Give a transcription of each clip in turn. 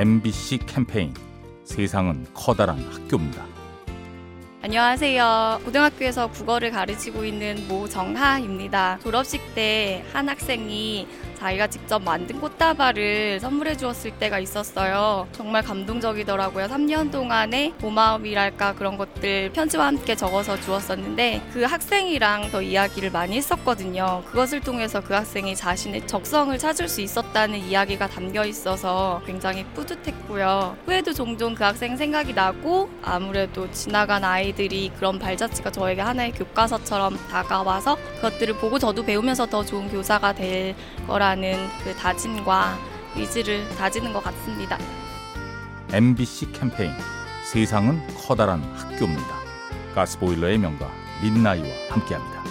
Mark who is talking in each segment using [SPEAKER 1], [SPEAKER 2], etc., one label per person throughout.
[SPEAKER 1] MBC 캠페인 세상은 커다란 학교입니다.
[SPEAKER 2] 안녕하세요. 고등학교에서 국어를 가르치고 있는 모정하입니다. 졸업식 때 한 학생이 자기가 직접 만든 꽃다발을 선물해 주었을 때가 있었어요. 정말 감동적이더라고요. 3년 동안의 고마움이랄까 그런 것들 편지와 함께 적어서 주었었는데 그 학생이랑 더 이야기를 많이 했었거든요. 그것을 통해서 그 학생이 자신의 적성을 찾을 수 있었다는 이야기가 담겨 있어서 굉장히 뿌듯했고요. 후에도 종종 그 학생 생각이 나고 아무래도 지나간 아이들이 그런 발자취가 저에게 하나의 교과서처럼 다가와서 그것들을 보고 저도 배우면서 더 좋은 교사가 될 거라 하는 그 다짐과 의지를 다지는 것 같습니다.
[SPEAKER 1] MBC 캠페인 세상은 커다란 학교입니다. 가스보일러의 명가 민나이와 함께합니다.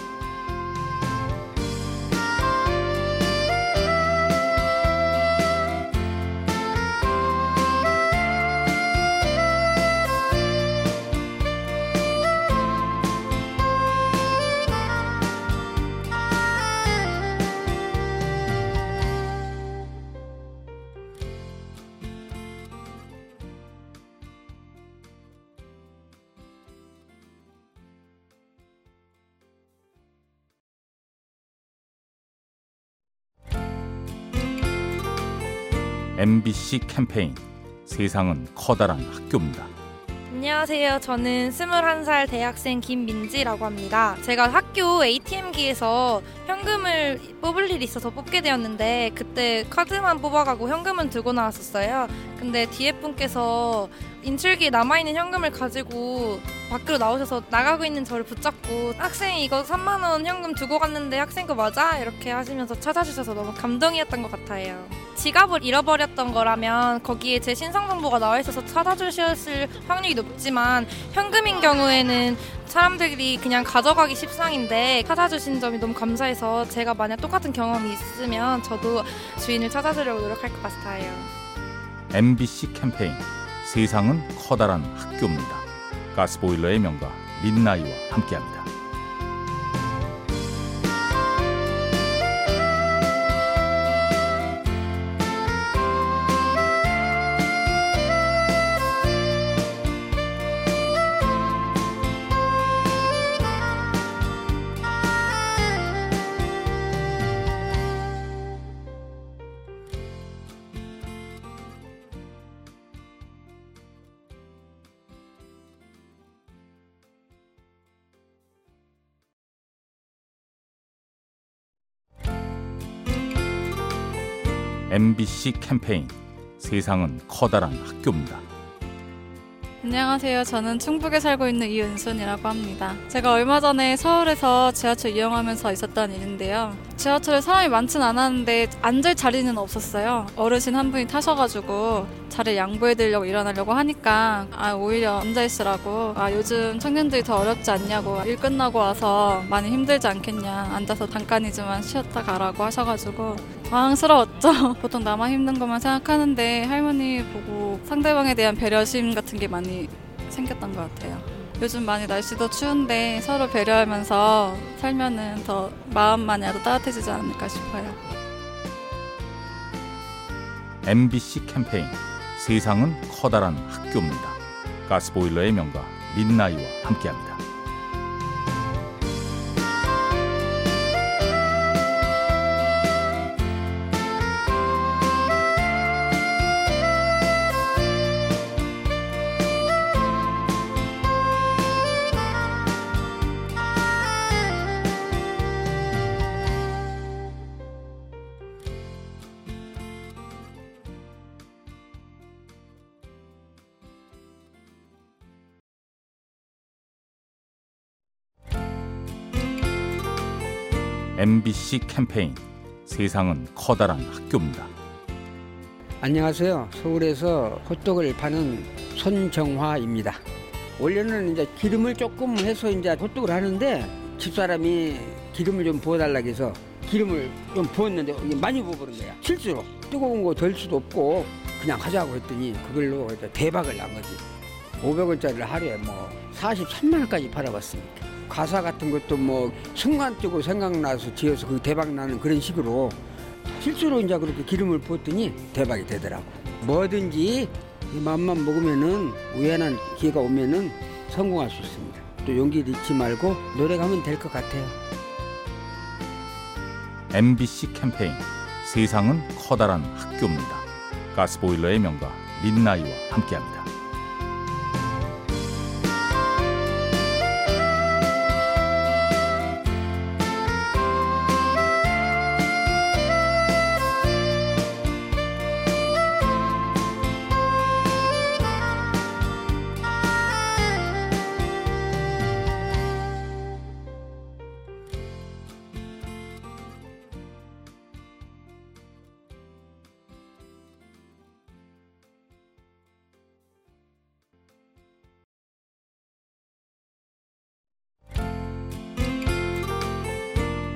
[SPEAKER 1] MBC 캠페인 세상은 커다란 학교입니다.
[SPEAKER 3] 안녕하세요. 저는 21살 대학생 김민지라고 합니다. 제가 학교 ATM기에서 현금을 뽑을 일이 있어서 뽑게 되었는데 그때 카드만 뽑아가고 현금은 들고 나왔었어요. 근데 뒤에 분께서 인출기에 남아있는 현금을 가지고 밖으로 나오셔서 나가고 있는 저를 붙잡고 학생이 이거 3만원 현금 두고 갔는데 학생 거 맞아? 이렇게 하시면서 찾아주셔서 너무 감동이었던 것 같아요. 지갑을 잃어버렸던 거라면 거기에 제 신상 정보가 나와 있어서 찾아주셨을 확률이 높지만 현금인 경우에는 사람들이 그냥 가져가기 십상인데 찾아주신 점이 너무 감사해서 제가 만약 똑같은 경험이 있으면 저도 주인을 찾아주려고 노력할 것 같아요.
[SPEAKER 1] MBC 캠페인 세상은 커다란 학교입니다. 가스보일러의 명가 민나이와 함께합니다. MBC 캠페인 세상은 커다란 학교입니다.
[SPEAKER 4] 안녕하세요. 저는 충북에 살고 있는 이은순이라고 합니다. 제가 얼마 전에 서울에서 지하철 이용하면서 있었던 일인데요. 지하철에 사람이 많진 않았는데 앉을 자리는 없었어요. 어르신 한 분이 타셔가지고 자리 양보해드리려고 일어나려고 하니까 아 오히려 앉아있으라고 아 요즘 청년들이 더 어렵지 않냐고 일 끝나고 와서 많이 힘들지 않겠냐 앉아서 잠깐이지만 쉬었다 가라고 하셔가지고 당황스러웠죠. 보통 나만 힘든 것만 생각하는데 할머니 보고 상대방에 대한 배려심 같은 게 많이 생겼던 것 같아요. 요즘 많이 날씨도 추운데 서로 배려하면서 살면은 더 마음만이라도 따뜻해지지 않을까 싶어요.
[SPEAKER 1] MBC 캠페인 세상은 커다란 학교입니다. 가스보일러의 명가 민나이와 함께합니다. MBC 캠페인 세상은 커다란 학교입니다.
[SPEAKER 5] 안녕하세요. 서울에서 호떡을 파는 손정화입니다. 원래는 이제 기름을 조금 해서 이제 호떡을 하는데 집사람이 기름을 좀 부어달라고 해서 기름을 좀 부었는데 많이 부어버린 거야. 실수로 뜨거운 거 될 수도 없고 그냥 하자고 했더니 그걸로 대박을 난 거지. 500원짜리를 하루에 뭐 43만 원까지 팔아봤으니까. 가사 같은 것도 뭐 순간적으로 생각나서 지어서 그 대박 나는 그런 식으로 실수로 이제 그렇게 기름을 부었더니 대박이 되더라고. 뭐든지 이 맘만 먹으면은 우연한 기회가 오면은 성공할 수 있습니다. 또 용기 잃지 말고 노력하면 될 것 같아요.
[SPEAKER 1] MBC 캠페인 세상은 커다란 학교입니다. 가스보일러의 명가 민나이와 함께합니다.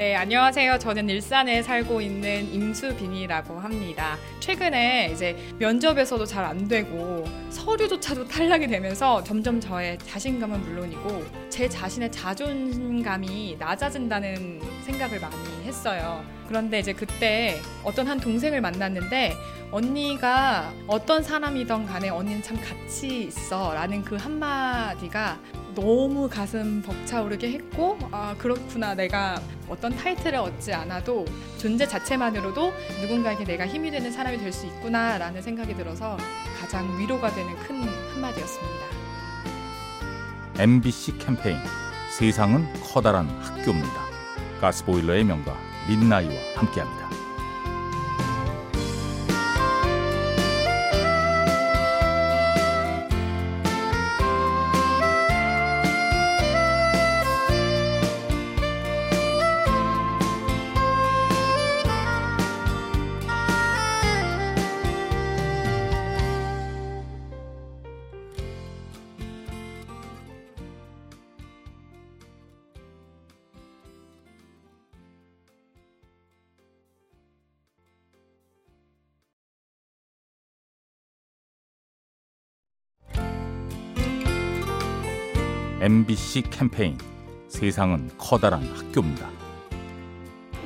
[SPEAKER 6] 네, 안녕하세요. 저는 일산에 살고 있는 임수빈이라고 합니다. 최근에 이제 면접에서도 잘 안 되고 서류조차도 탈락이 되면서 점점 저의 자신감은 물론이고 제 자신의 자존감이 낮아진다는 생각을 많이 했어요. 그런데 이제 그때 어떤 한 동생을 만났는데 언니가 어떤 사람이던 간에 언니는 참 가치 있어 라는 그 한마디가 너무 가슴 벅차오르게 했고 아 그렇구나 내가 어떤 타이틀을 얻지 않아도 존재 자체만으로도 누군가에게 내가 힘이 되는 사람이 될 수 있구나라는 생각이 들어서 가장 위로가 되는 큰 한마디였습니다.
[SPEAKER 1] MBC 캠페인 세상은 커다란 학교입니다. 가스보일러의 명가 민나이와 함께합니다. MBC 캠페인 세상은 커다란 학교입니다.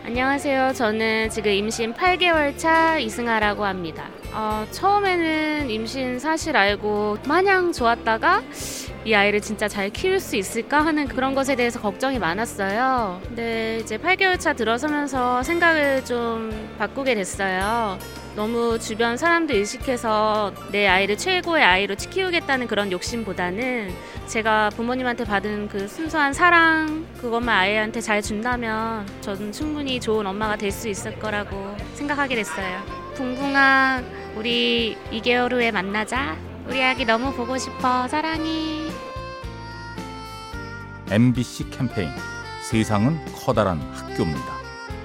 [SPEAKER 7] 안녕하세요. 저는 지금 임신 8개월 차 이승아라고 합니다. 어, 처음에는 임신 사실 알고 마냥 좋았다가 이 아이를 진짜 잘 키울 수 있을까 하는 그런 것에 대해서 걱정이 많았어요. 근데 이제 8개월 차 들어서면서 생각을 좀 바꾸게 됐어요. 너무 주변 사람들 의식해서 내 아이를 최고의 아이로 키우겠다는 그런 욕심보다는 제가 부모님한테 받은 그 순수한 사랑 그것만 아이한테 잘 준다면 저는 충분히 좋은 엄마가 될 수 있을 거라고 생각하게 됐어요. 붕붕아, 우리 2개월 후에 만나자. 우리 아기 너무 보고 싶어. 사랑해.
[SPEAKER 1] MBC 캠페인 세상은 커다란 학교입니다.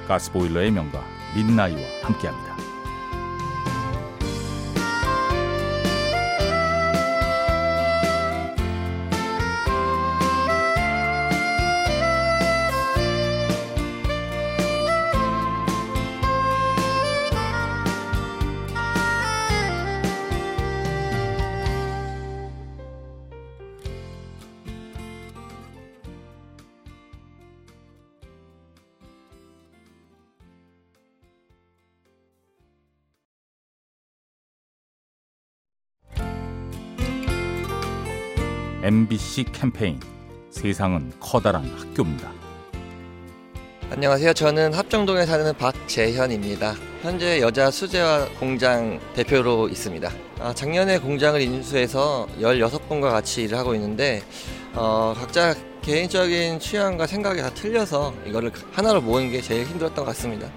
[SPEAKER 1] 가스보일러의 명가 민나이와 함께합니다. MBC 캠페인 세상은 커다란 학교입니다.
[SPEAKER 8] 안녕하세요. 저는 합정동에 사는 박재현입니다. 현재 여자 수제화 공장 대표로 있습니다. 아, 작년에 공장을 인수해서 16분과 같이 일을 하고 있는데 어, 각자 개인적인 취향과 생각이 다 틀려서 이거를 하나로 모으는 게 제일 힘들었던 것 같습니다.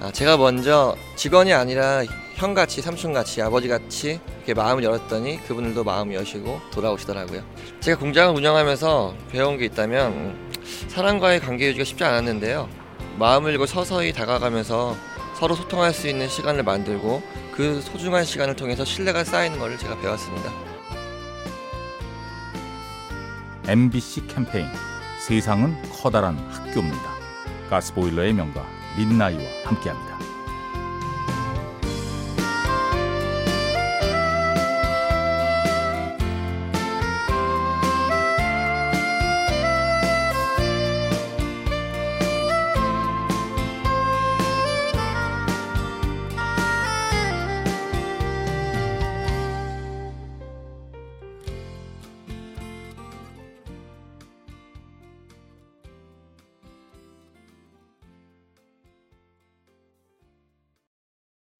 [SPEAKER 8] 아, 제가 먼저 직원이 아니라 형같이 삼촌같이 아버지같이 이렇게 마음을 열었더니 그분들도 마음 여시고 돌아오시더라고요. 제가 공장을 운영하면서 배운 게 있다면 사람과의 관계 유지가 쉽지 않았는데요. 마음을 열고 서서히 다가가면서 서로 소통할 수 있는 시간을 만들고 그 소중한 시간을 통해서 신뢰가 쌓이는 것을 제가 배웠습니다.
[SPEAKER 1] MBC 캠페인 세상은 커다란 학교입니다. 가스보일러의 명가 민나이와 함께합니다.